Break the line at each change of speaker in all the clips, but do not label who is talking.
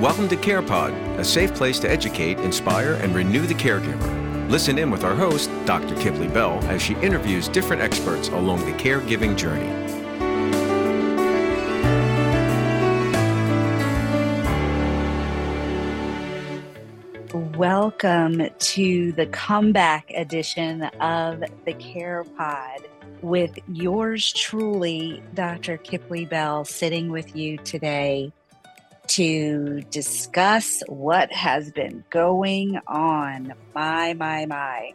Welcome to CarePod, a safe place to educate, inspire, and renew the caregiver. Listen in with our host, Dr. Kiplee Bell, as she interviews different experts along the caregiving journey.
Welcome to the comeback edition of the Care Pod with yours truly, Dr. Kiplee Bell, sitting with you today to discuss what has been going on. My, my, my.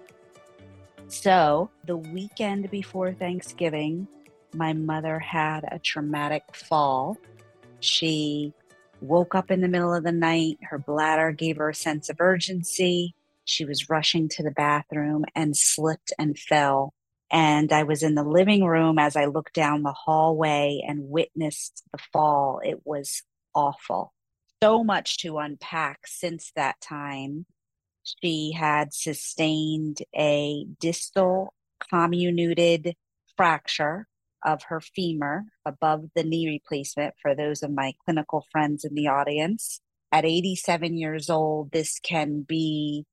So, the weekend before Thanksgiving, my mother had a traumatic fall. She woke up in the middle of the night. Her bladder gave her a sense of urgency. She was rushing to the bathroom and slipped and fell. And I was in the living room as I looked down the hallway and witnessed the fall. It was awful. So much to unpack since that time. She had sustained a distal comminuted fracture of her femur above the knee replacement for those of my clinical friends in the audience. At 87 years old, this can be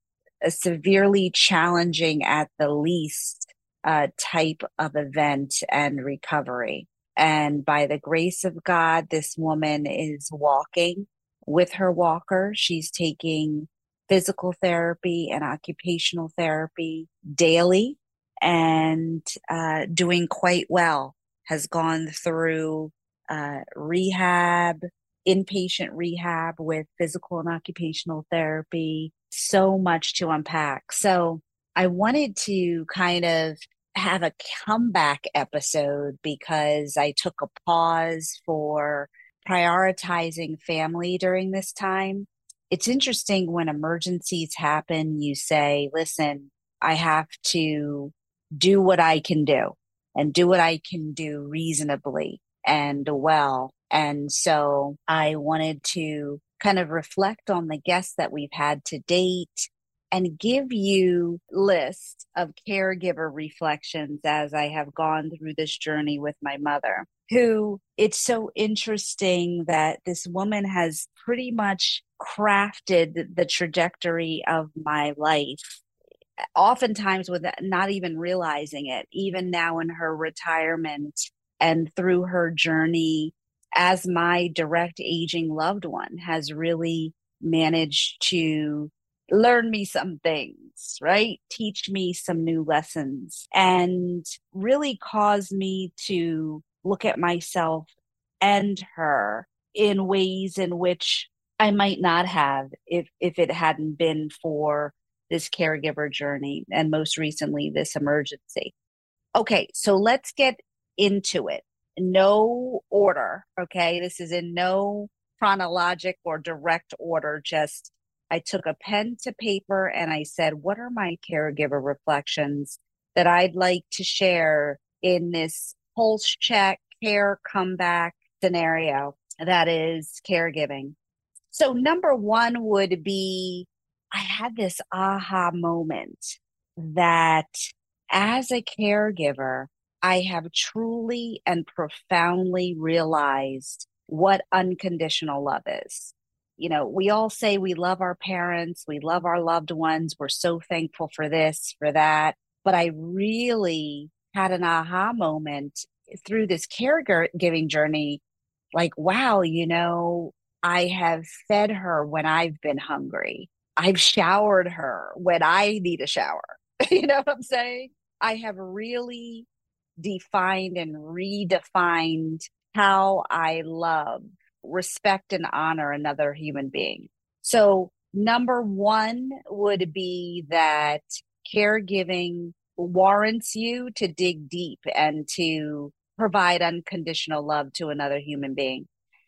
a severely challenging, at the least, uh, type of event and recovery. And by the grace of God, this woman is walking with her walker. She's taking physical therapy and occupational therapy daily and uh, doing quite well. Has gone through uh, rehab, inpatient rehab with physical and occupational therapy. So much to unpack. So I wanted to kind of have a comeback episode because I took a pause for prioritizing family during this time. It's interesting when emergencies happen, you say, listen, I have to do what I can do and do what I can do reasonably and well. And so I wanted to kind of reflect on the guests that we've had to date and give you list of caregiver reflections as I have gone through this journey with my mother who it's so interesting that this woman has pretty much crafted the trajectory of my life oftentimes with not even realizing it even now in her retirement and through her journey as my direct aging loved one has really managed to learn me some things, right? Teach me some new lessons and really cause me to look at myself and her in ways in which I might not have if if it hadn't been for this caregiver journey and most recently this emergency. Okay, so let's get into it. No order, okay? This is in no chronologic or direct order, just I took a pen to paper and I said, What are my caregiver reflections that I'd like to share in this pulse check, care comeback scenario that is caregiving? So, number one would be I had this aha moment that as a caregiver, I have truly and profoundly realized what unconditional love is you know, we all say we love our parents, we love our loved ones, we're so thankful for this, for that. But I really had an aha moment through this caregiving journey like, wow, you know, I have fed her when I've been hungry. I've showered her when I need a shower. you know what I'm saying? I have really defined and redefined how I love respect and honor another human being. So, number one would be that caregiving warrants you to dig deep and to provide unconditional love to another human being.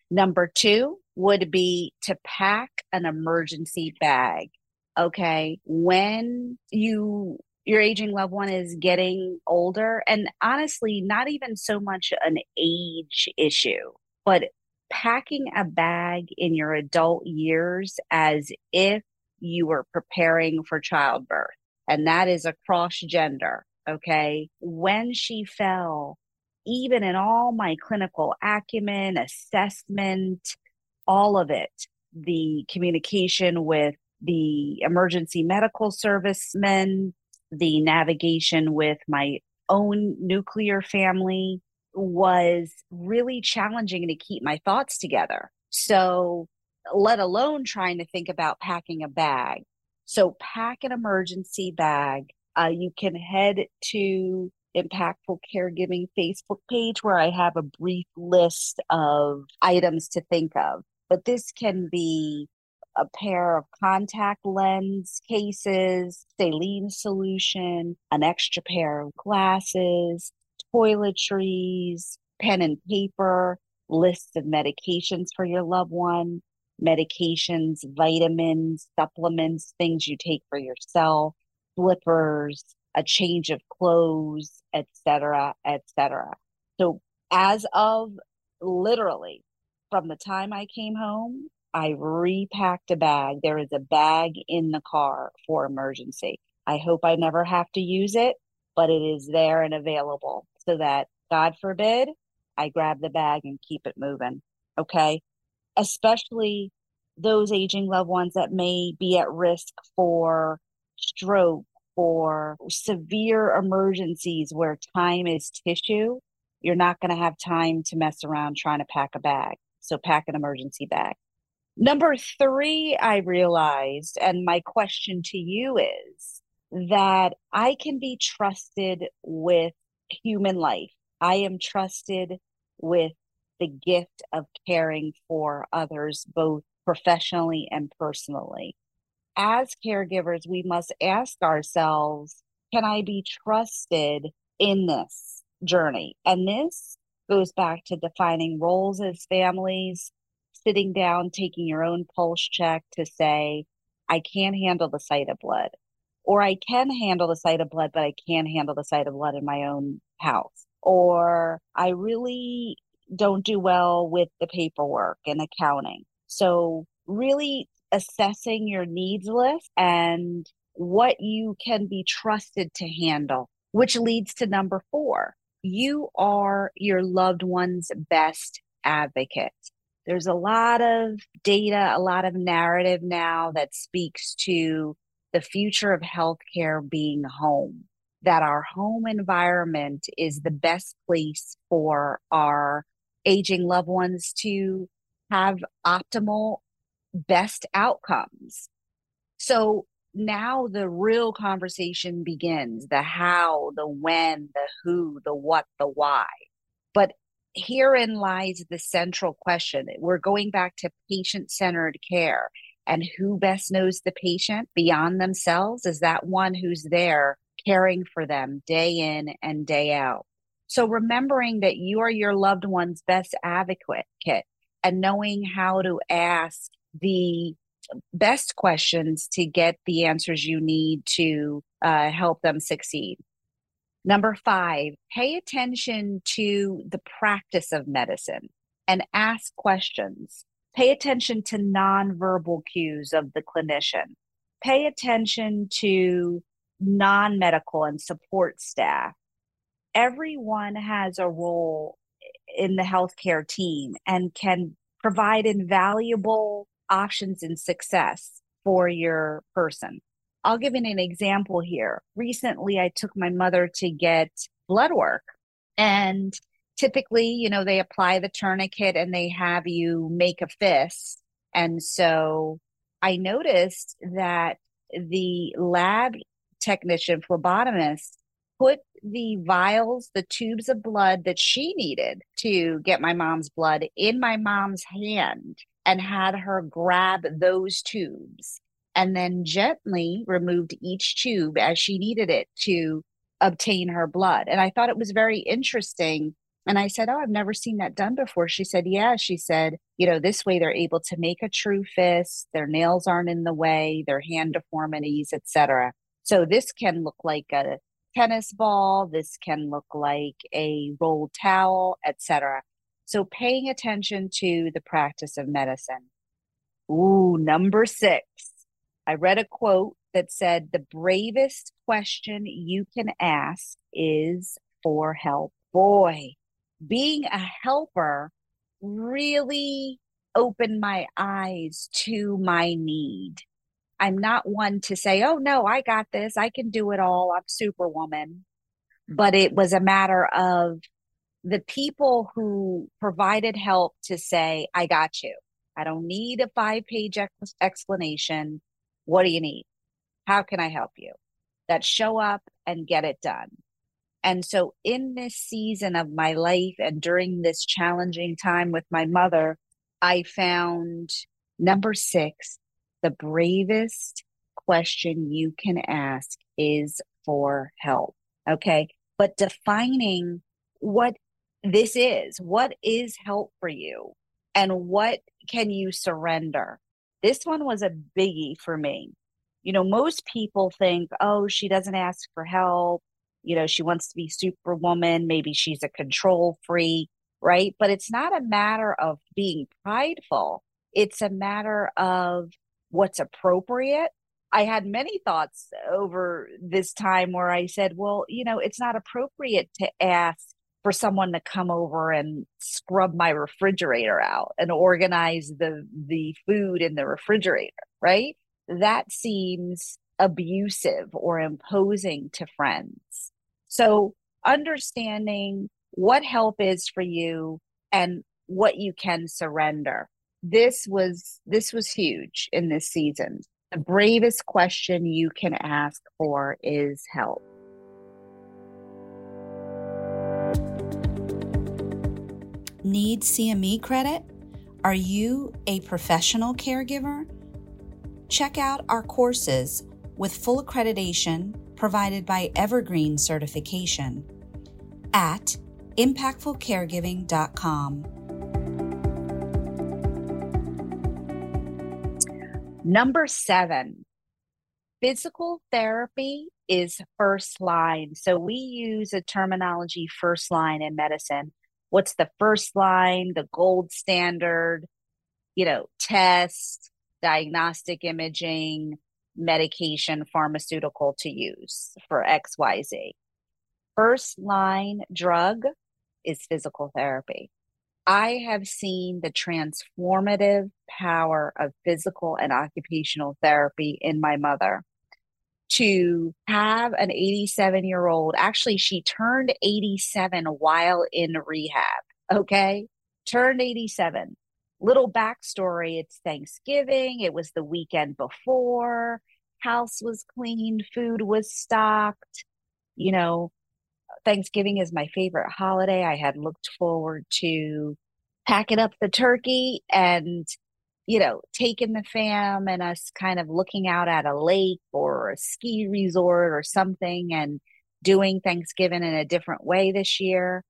Number two would be to pack an emergency bag. Okay. When you your aging loved one is getting older and honestly not even so much an age issue but packing a bag in your adult years as if you were preparing for childbirth. And that is across gender. Okay. When she fell, even in all my clinical acumen, assessment, all of it, the communication with the emergency medical servicemen, the navigation with my own nuclear family was really challenging to keep my thoughts together. So, let alone trying to think about packing a bag. So, pack an emergency bag. Uh, you can head to Impactful Caregiving Facebook page where I have a brief list of items to think of. But this can be a pair of contact lens cases, saline solution, an extra pair of glasses, toiletries, pen and paper, lists of medications for your loved one, medications, vitamins, supplements, things you take for yourself, slippers, a change of clothes, etc., etc. So as of literally from the time I came home, I repacked a bag. There is a bag in the car for emergency. I hope I never have to use it, but it is there and available so that God forbid I grab the bag and keep it moving. Okay. Especially those aging loved ones that may be at risk for stroke or severe emergencies where time is tissue. You're not going to have time to mess around trying to pack a bag. So pack an emergency bag. Number three, I realized, and my question to you is that I can be trusted with human life. I am trusted with the gift of caring for others, both professionally and personally. As caregivers, we must ask ourselves can I be trusted in this journey? And this goes back to defining roles as families, sitting down, taking your own pulse check to say, I can't handle the sight of blood, or I can handle the sight of blood, but I can't handle the sight of blood in my own house, or I really don't do well with the paperwork and accounting. So, really assessing your needs list and what you can be trusted to handle, which leads to number four. You are your loved one's best advocate. There's a lot of data, a lot of narrative now that speaks to the future of healthcare being home, that our home environment is the best place for our aging loved ones to have optimal, best outcomes. So now the real conversation begins the how, the when, the who, the what, the why. But herein lies the central question. We're going back to patient centered care. And who best knows the patient beyond themselves is that one who's there caring for them day in and day out. So remembering that you are your loved one's best advocate kit and knowing how to ask the best questions to get the answers you need to uh, help them succeed. Number five, pay attention to the practice of medicine and ask questions. Pay attention to nonverbal cues of the clinician. Pay attention to non medical and support staff. Everyone has a role in the healthcare team and can provide invaluable options and success for your person. I'll give an example here. Recently, I took my mother to get blood work, and typically, you know, they apply the tourniquet and they have you make a fist. And so I noticed that the lab technician, phlebotomist, put the vials, the tubes of blood that she needed to get my mom's blood in my mom's hand and had her grab those tubes and then gently removed each tube as she needed it to obtain her blood. And I thought it was very interesting. And I said, Oh, I've never seen that done before. She said, Yeah. She said, You know, this way they're able to make a true fist, their nails aren't in the way, their hand deformities, etc. So this can look like a tennis ball, this can look like a rolled towel, etc. So paying attention to the practice of medicine. Ooh, number six I read a quote that said, The bravest question you can ask is for help. Boy, being a helper really opened my eyes to my need. I'm not one to say, oh, no, I got this. I can do it all. I'm superwoman. But it was a matter of the people who provided help to say, I got you. I don't need a five page ex- explanation. What do you need? How can I help you? That show up and get it done. And so, in this season of my life and during this challenging time with my mother, I found number six the bravest question you can ask is for help. Okay. But defining what this is, what is help for you, and what can you surrender? This one was a biggie for me. You know, most people think, oh, she doesn't ask for help. You know, she wants to be superwoman. Maybe she's a control freak, right? But it's not a matter of being prideful, it's a matter of what's appropriate. I had many thoughts over this time where I said, well, you know, it's not appropriate to ask for someone to come over and scrub my refrigerator out and organize the the food in the refrigerator, right? That seems abusive or imposing to friends. So, understanding what help is for you and what you can surrender. This was this was huge in this season. The bravest question you can ask for is help.
Need cme credit? Are you a professional caregiver? Check out our courses with full accreditation provided by evergreen certification at impactfulcaregiving.com
Number seven, physical therapy is first line. So we use a terminology first line in medicine. What's the first line, the gold standard, you know, test, diagnostic imaging, medication, pharmaceutical to use for XYZ. First line drug is physical therapy. I have seen the transformative power of physical and occupational therapy in my mother. To have an 87 year old, actually, she turned 87 while in rehab. Okay. Turned 87. Little backstory it's Thanksgiving. It was the weekend before. House was cleaned, food was stocked. You know, Thanksgiving is my favorite holiday. I had looked forward to packing up the turkey and, you know, taking the fam and us kind of looking out at a lake or a ski resort or something and doing Thanksgiving in a different way this year.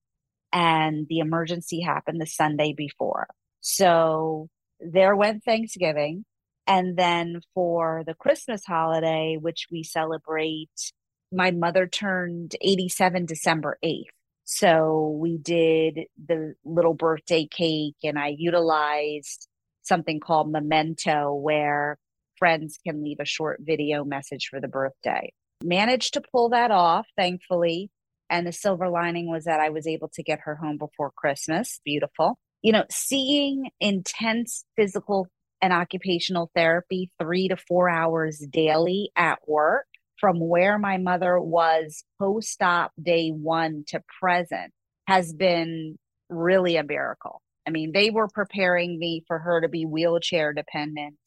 And the emergency happened the Sunday before. So there went Thanksgiving. And then for the Christmas holiday, which we celebrate my mother turned 87 December 8th. So we did the little birthday cake, and I utilized something called Memento, where friends can leave a short video message for the birthday. Managed to pull that off, thankfully. And the silver lining was that I was able to get her home before Christmas. Beautiful. You know, seeing intense physical and occupational therapy three to four hours daily at work from where my mother was post op day one to present has been really a miracle. I mean, they were preparing me for her to be wheelchair dependent.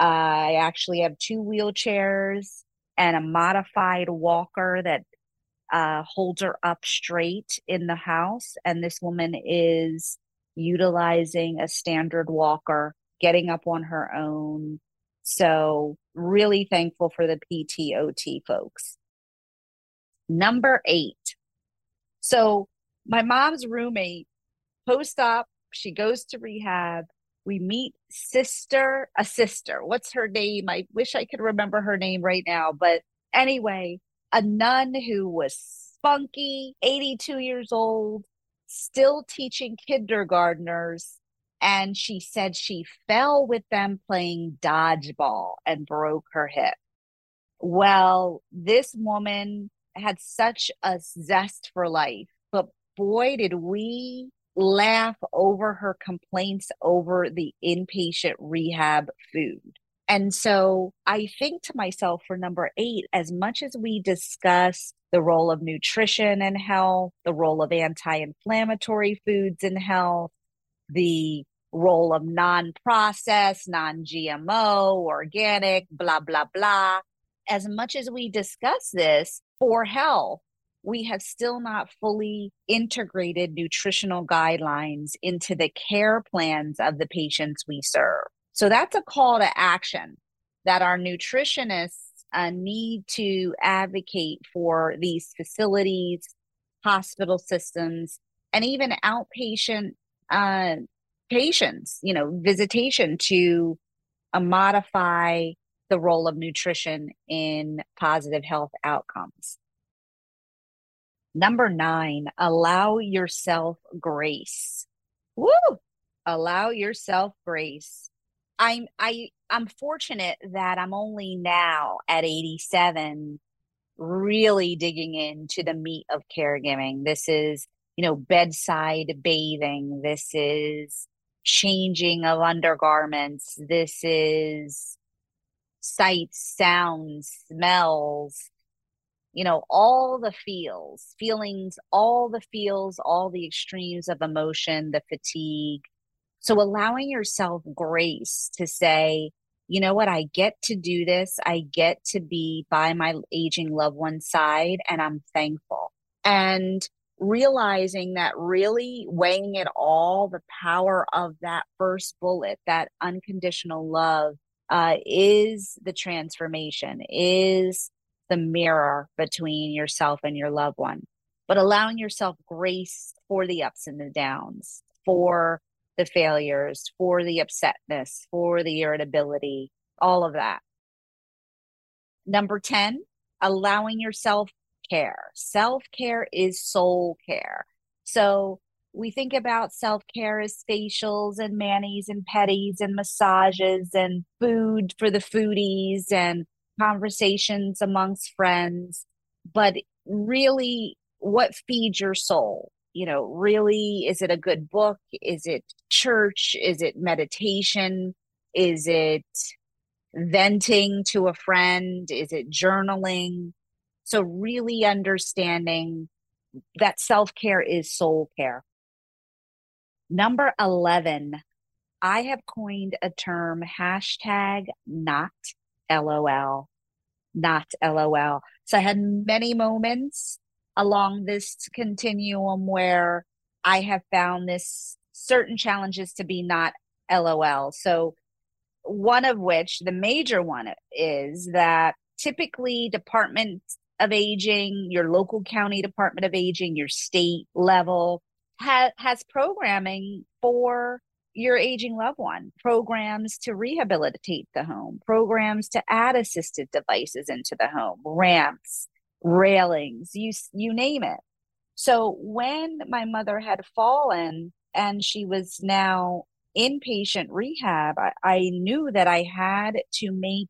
Uh, I actually have two wheelchairs and a modified walker that uh, holds her up straight in the house. And this woman is utilizing a standard walker, getting up on her own, so, really thankful for the PTOT folks. Number eight. So, my mom's roommate, post op, she goes to rehab. We meet sister, a sister. What's her name? I wish I could remember her name right now. But anyway, a nun who was spunky, 82 years old, still teaching kindergartners and she said she fell with them playing dodgeball and broke her hip. Well, this woman had such a zest for life, but boy, did we laugh over her complaints over the inpatient rehab food. And so I think to myself for number eight, as much as we discuss the role of nutrition and health, the role of anti inflammatory foods in health, the role of non processed, non GMO, organic, blah, blah, blah. As much as we discuss this for health, we have still not fully integrated nutritional guidelines into the care plans of the patients we serve. So that's a call to action that our nutritionists uh, need to advocate for these facilities, hospital systems, and even outpatient uh, patients, you know, visitation to uh, modify the role of nutrition in positive health outcomes. Number nine, allow yourself grace. Woo! Allow yourself grace. I'm I I'm fortunate that I'm only now at 87 really digging into the meat of caregiving. This is, you know, bedside bathing. This is changing of undergarments. This is sights, sounds, smells, you know, all the feels, feelings, all the feels, all the extremes of emotion, the fatigue. So allowing yourself grace to say, you know what, I get to do this. I get to be by my aging loved one's side, and I'm thankful. And realizing that really weighing it all, the power of that first bullet, that unconditional love, uh, is the transformation, is the mirror between yourself and your loved one. But allowing yourself grace for the ups and the downs, for the failures, for the upsetness, for the irritability, all of that. Number 10, allowing yourself care. Self care is soul care. So we think about self care as facials and manis and petties and massages and food for the foodies and conversations amongst friends. But really, what feeds your soul? You know, really, is it a good book? Is it church? Is it meditation? Is it venting to a friend? Is it journaling? So, really understanding that self care is soul care. Number 11, I have coined a term hashtag not LOL, not LOL. So I had many moments along this continuum where I have found this certain challenges to be not LOL. So one of which, the major one is that typically departments of aging, your local county department of aging, your state level ha- has programming for your aging loved one, programs to rehabilitate the home, programs to add assisted devices into the home, ramps, railings, you you name it. So when my mother had fallen and she was now inpatient rehab, I, I knew that I had to make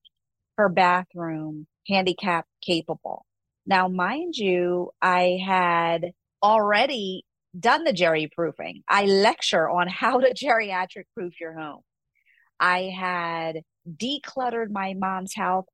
her bathroom handicap capable. Now, mind you, I had already done the geri proofing. I lecture on how to geriatric proof your home. I had decluttered my mom's house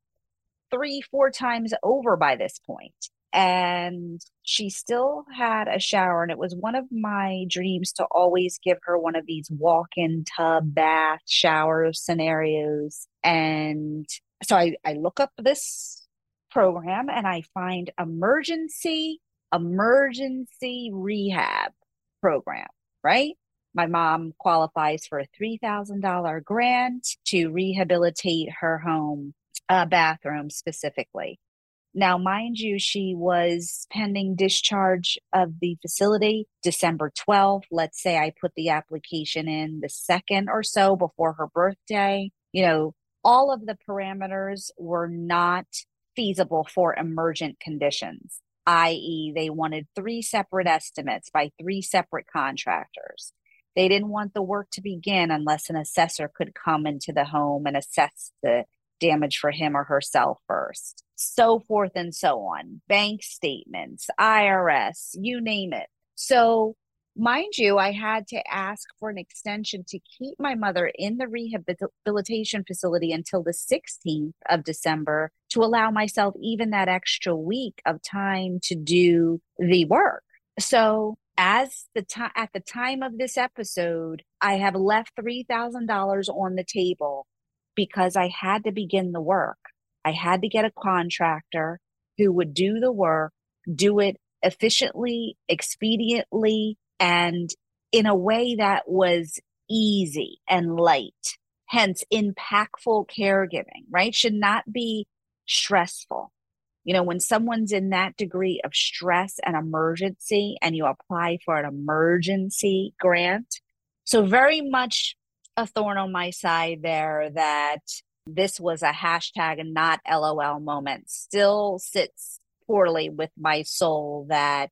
three, four times over by this point. And she still had a shower. And it was one of my dreams to always give her one of these walk in tub, bath, shower scenarios. And so I, I look up this program and I find emergency emergency rehab program, right? My mom qualifies for a $3,000 grant to rehabilitate her home uh, bathroom specifically. Now, mind you, she was pending discharge of the facility December 12th. Let's say I put the application in the second or so before her birthday. You know, all of the parameters were not feasible for emergent conditions, i.e., they wanted three separate estimates by three separate contractors. They didn't want the work to begin unless an assessor could come into the home and assess the damage for him or herself first. So forth and so on. Bank statements, IRS, you name it. So mind you, I had to ask for an extension to keep my mother in the rehabilitation facility until the 16th of December to allow myself even that extra week of time to do the work. So as the time at the time of this episode, I have left $3,000 on the table because I had to begin the work. I had to get a contractor who would do the work, do it efficiently, expediently, and in a way that was easy and light. Hence, impactful caregiving, right? Should not be stressful. You know, when someone's in that degree of stress and emergency and you apply for an emergency grant. So, very much a thorn on my side there that this was a hashtag and not LOL moment still sits poorly with my soul that,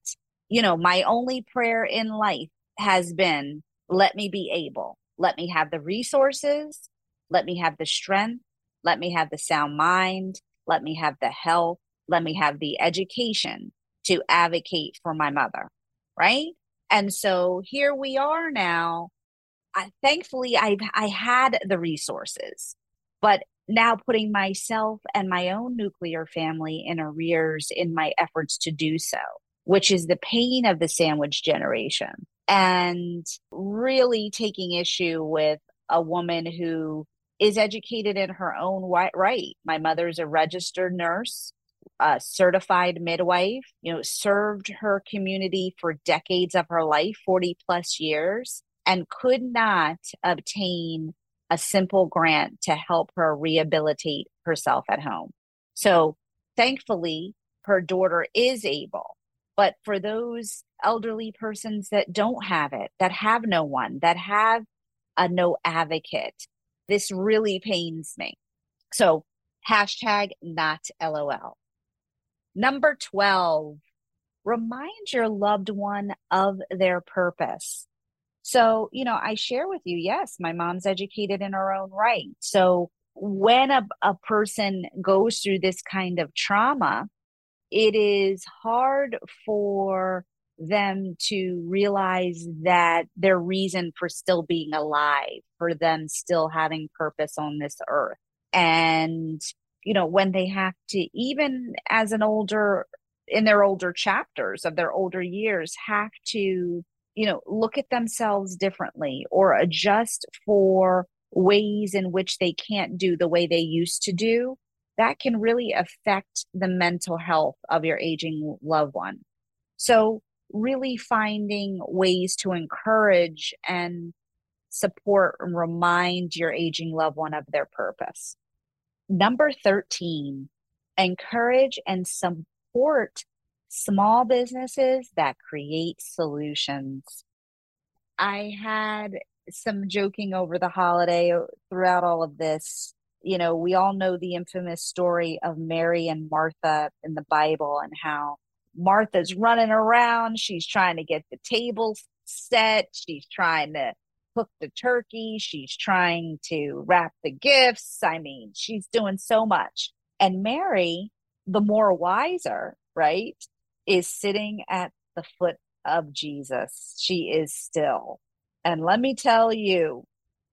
you know, my only prayer in life has been let me be able, let me have the resources, let me have the strength, let me have the sound mind, let me have the health, let me have the education to advocate for my mother. Right. And so here we are now. I, thankfully, I've I had the resources, but now putting myself and my own nuclear family in arrears in my efforts to do so, which is the pain of the sandwich generation, and really taking issue with a woman who is educated in her own right. My mother's a registered nurse a certified midwife, you know, served her community for decades of her life, 40 plus years, and could not obtain a simple grant to help her rehabilitate herself at home. So thankfully, her daughter is able. But for those elderly persons that don't have it, that have no one, that have a no advocate, this really pains me. So hashtag not LOL. Number 12, remind your loved one of their purpose. So, you know, I share with you, yes, my mom's educated in her own right. So, when a, a person goes through this kind of trauma, it is hard for them to realize that their reason for still being alive, for them still having purpose on this earth. And you know when they have to even as an older in their older chapters of their older years have to you know look at themselves differently or adjust for ways in which they can't do the way they used to do that can really affect the mental health of your aging loved one. So really finding ways to encourage and support and remind your aging loved one of their purpose. Number 13, encourage and support small businesses that create solutions. I had some joking over the holiday uh, throughout all of this. You know, we all know the infamous story of Mary and Martha in the Bible and how Martha's running around. She's trying to get the table set. She's trying to cook the turkey. She's trying to wrap the gifts. I mean, she's doing so much. And Mary, the more wiser, right, is sitting at the foot of Jesus. She is still. And let me tell you,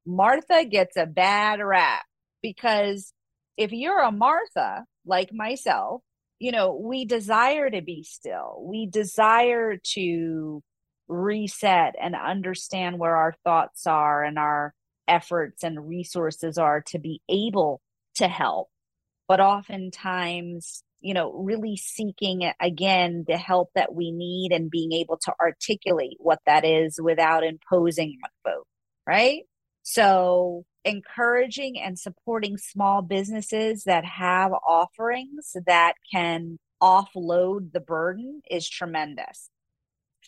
Martha gets a bad rap because if you're a Martha like myself, you know, we desire to be still. We desire to reset and understand where our thoughts are and our efforts and resources are to be able to help. But oftentimes, you know, really seeking eh, again the help that we need and being able to articulate what that is without imposing on folks, right? So, encouraging and supporting small businesses that have offerings that can offload the burden is tremendous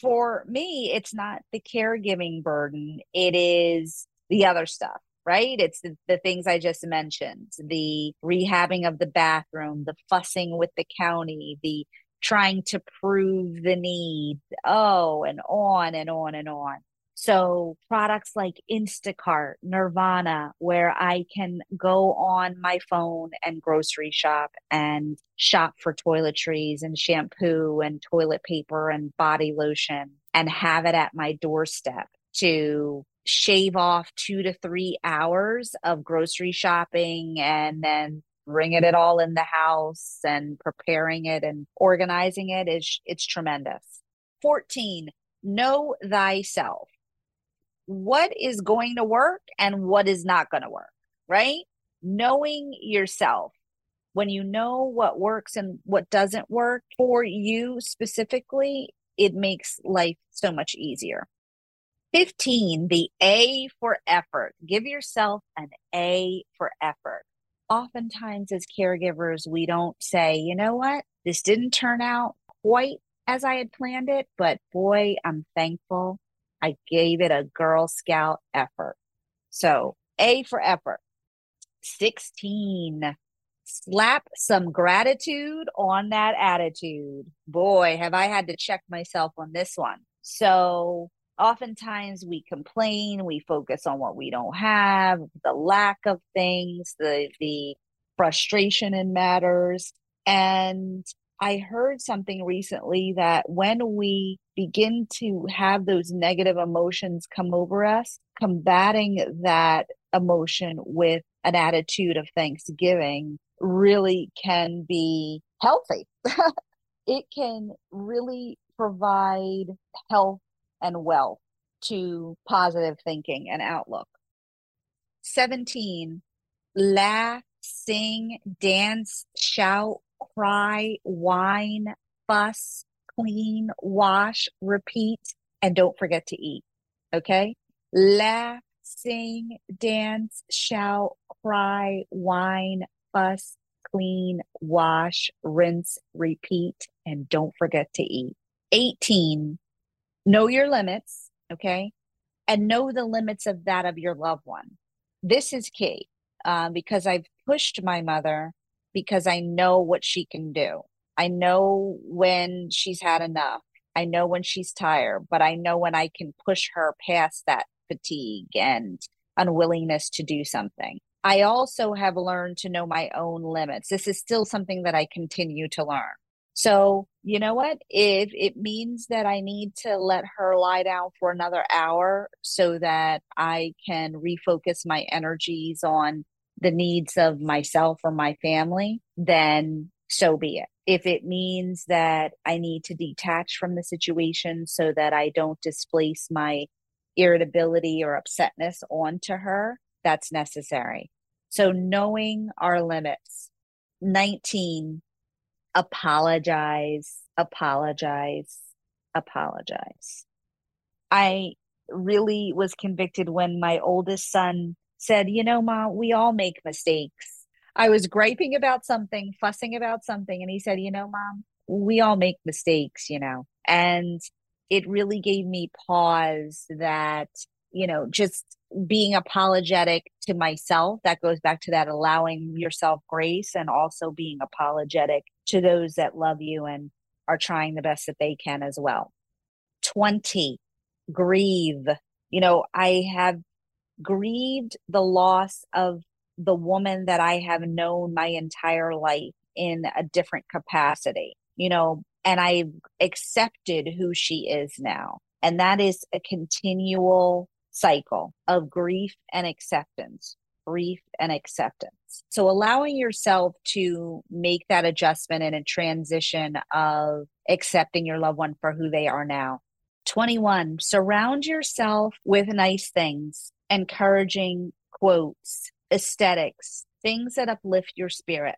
for me, it's not the caregiving burden, it is the other stuff, right? It's the, the things I just mentioned the rehabbing of the bathroom, the fussing with the county, the trying to prove the need, oh, and on and on and on. So products like Instacart, Nirvana, where I can go on my phone and grocery shop and shop for toiletries and shampoo and toilet paper and body lotion. and have it at my doorstep to shave off two to three hours of grocery shopping and then bringing it all in the house and preparing it and organizing it is it's tremendous. 14 know thyself. What is going to work and what is not going to work right? Knowing yourself. When you know what works and what doesn't work for you specifically it makes life so much easier 15 the a for effort give yourself an a for effort oftentimes as caregivers, we don't say, you know what, this didn't turn out quite as I had planned it, but boy, I'm thankful I gave it a Girl Scout effort. So, A for effort. 16. Slap some gratitude on that attitude. Boy, have I had to check myself on this one. So, oftentimes we complain we focus on what we don't have the lack of things the the frustration in matters. And i heard something recently that when we begin to have those negative emotions come over us combating that emotion with an attitude of thanksgiving really can be healthy. It can really provide health and wealth to positive thinking and outlook. 17. Laugh, sing, dance, shout, cry, whine, fuss, clean, wash, repeat, and don't forget to eat. Okay? Laugh, sing, dance, shout, cry, whine, fuss, clean, wash, rinse, repeat, and don't forget to eat. 18 know your limits, okay? And know the limits of that of your loved one. This is key uh, because I've pushed my mother because I know what she can do. I know when she's had enough. I know when she's tired, but I know when I can push her past that fatigue and unwillingness to do something. I also have learned to know my own limits. This is still something that I continue to learn. So, you know what? If it means that I need to let her lie down for another hour so that I can refocus my energies on the needs of myself or my family, then so be it. If it means that I need to detach from the situation so that I don't displace my irritability or upsetness onto her, that's necessary. So, knowing our limits. 19 apologize, apologize, apologize. I really was convicted when my oldest son said, You know, mom, we all make mistakes. I was griping about something, fussing about something, and he said, You know, mom, we all make mistakes, you know. And it really gave me pause that, you know, just being apologetic to myself that goes back to that allowing yourself grace and also being apologetic to those that love you and are trying the best that they can as well. 20 grieve. You know i have grieved the loss of the woman that i have known my entire life in a different capacity you know and i've accepted who she is now. And that is a continual cycle of grief and acceptance, grief and acceptance. So allowing yourself to make that adjustment and a transition of accepting your loved one for who they are now. 21, surround yourself with nice things, encouraging quotes, aesthetics, things that uplift your spirit.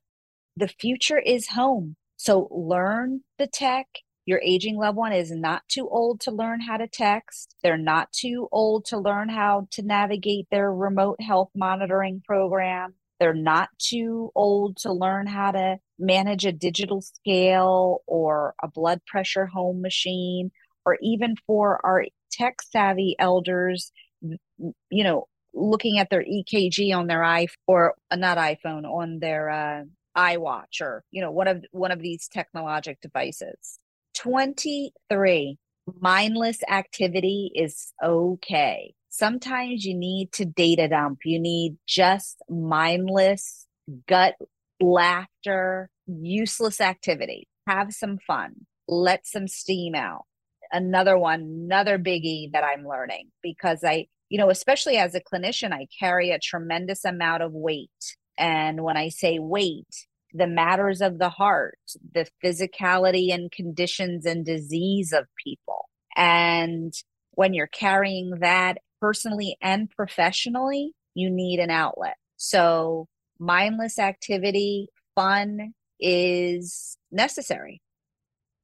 The future is home. So learn the tech, your aging loved one is not too old to learn how to text. They're not too old to learn how to navigate their remote health monitoring program. They're not too old to learn how to manage a digital scale or a blood pressure home machine, or even for our tech savvy elders, you know, looking at their EKG on their iPhone or uh, not iPhone on their uh, iWatch or you know one of one of these technologic devices. 23. Mindless activity is okay. Sometimes you need to data dump. You need just mindless gut laughter, useless activity. Have some fun. Let some steam out. another one, another biggie that I'm learning because I, you know, especially as a clinician, I carry a tremendous amount of weight. And when I say weight, the matters of the heart, the physicality and conditions and disease of people. And when you're carrying that personally and professionally, you need an outlet. So, mindless activity, fun is necessary.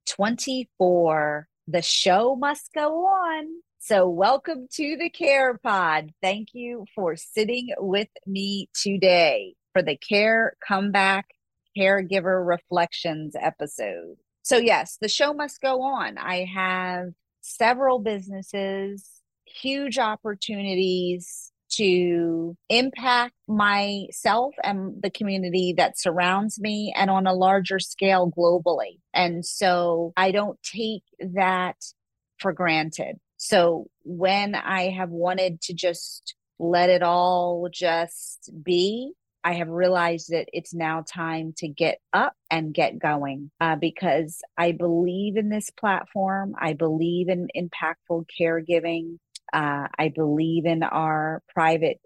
24, the show must go on. So, welcome to the Care Pod. Thank you for sitting with me today for the Care Comeback Caregiver Reflections episode. So, yes, the show must go on. I have several businesses, huge opportunities to impact myself and the community that surrounds me and on a larger scale globally. And so I don't take that for granted. So when I have wanted to just let it all just be, I have realized that it's now time to get up and get going uh, because I believe in this platform. I believe in impactful caregiving. Uh, I believe in our private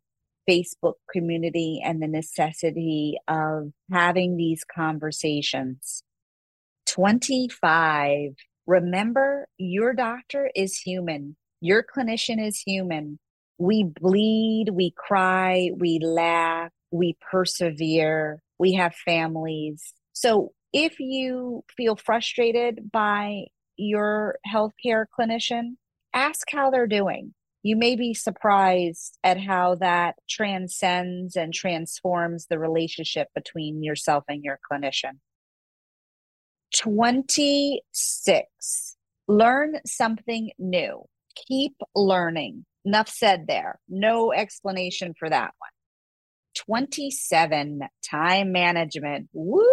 Facebook community and the necessity of having these conversations. 25. Remember, your doctor is human, your clinician is human. We bleed, we cry, we laugh, we persevere, we have families. So if you feel frustrated by your healthcare clinician, ask how they're doing. You may be surprised at how that transcends and transforms the relationship between yourself and your clinician. 26. Learn something new. Keep learning. Enough said there. No explanation for that one. 27. Time management. Woo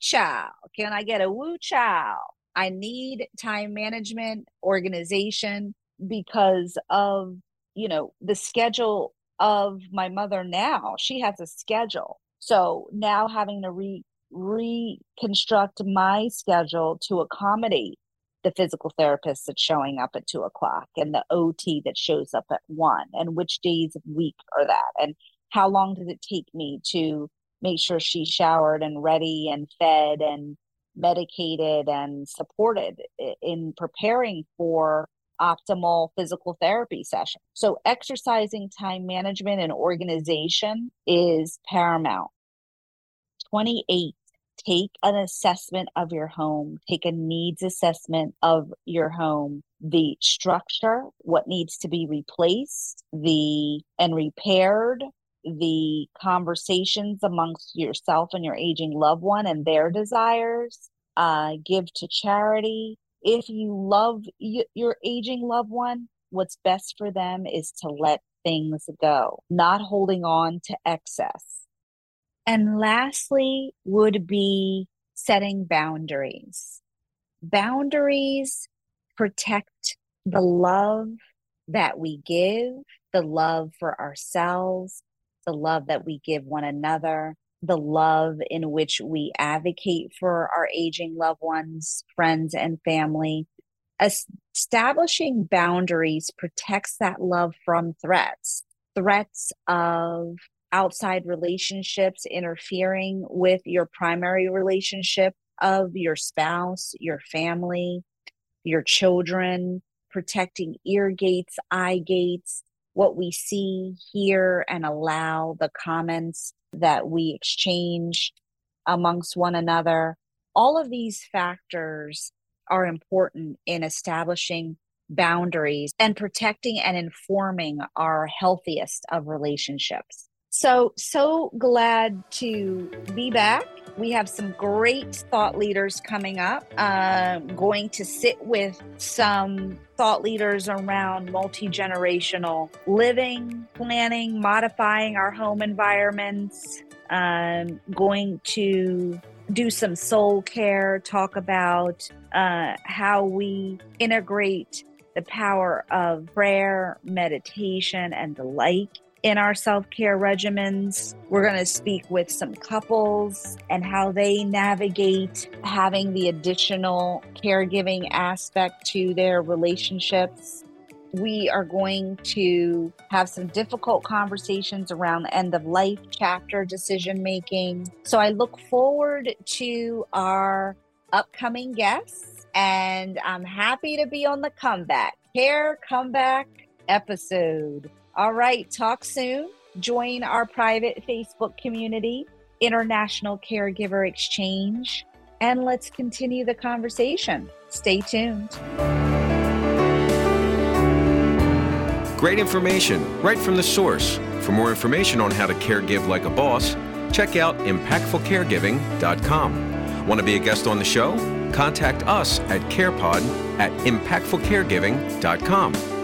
chow. Can I get a woo chow? I need time management, organization, because of you know the schedule of my mother now she has a schedule so now having to re reconstruct my schedule to accommodate the physical therapist that's showing up at two o'clock and the ot that shows up at one and which days of week are that and how long does it take me to make sure she's showered and ready and fed and medicated and supported in preparing for optimal physical therapy session. So, exercising time management and organization is paramount. 28, take an assessment of your home, take a needs assessment of your home, the structure, what needs to be replaced, the and repaired, the conversations amongst yourself and your aging loved one and their desires, uh, give to charity, if you love y- your aging loved one, what's best for them is to let things go, not holding on to excess. And lastly, would be setting boundaries. Boundaries protect the love that we give, the love for ourselves, the love that we give one another, the love in which we advocate for our aging loved ones, friends, and family. Establishing boundaries protects that love from threats, threats of outside relationships interfering with your primary relationship of your spouse, your family, your children, protecting ear gates, eye gates, what we see, hear, and allow the comments that we exchange amongst one another. All of these factors are important in establishing boundaries and protecting and informing our healthiest of relationships. So, so glad to be back. We have some great thought leaders coming up. Uh, going to sit with some thought leaders around multi generational living, planning, modifying our home environments. Um, going to do some soul care, talk about uh, how we integrate the power of prayer, meditation, and the like in our self care regimens. We're going to speak with some couples and how they navigate having the additional caregiving aspect to their relationships. We are going to have some difficult conversations around the end of life chapter decision making. So I look forward to our upcoming guests, and I'm happy to be on the comeback. Care comeback episode. All right, talk soon. Join our private Facebook community, International Caregiver Exchange, and let's continue the conversation. Stay tuned.
Great information right from the source. For more information on how to caregive like a boss, check out impactfulcaregiving.com. Want to be a guest on the show? Contact us at CarePod at impactfulcaregiving.com.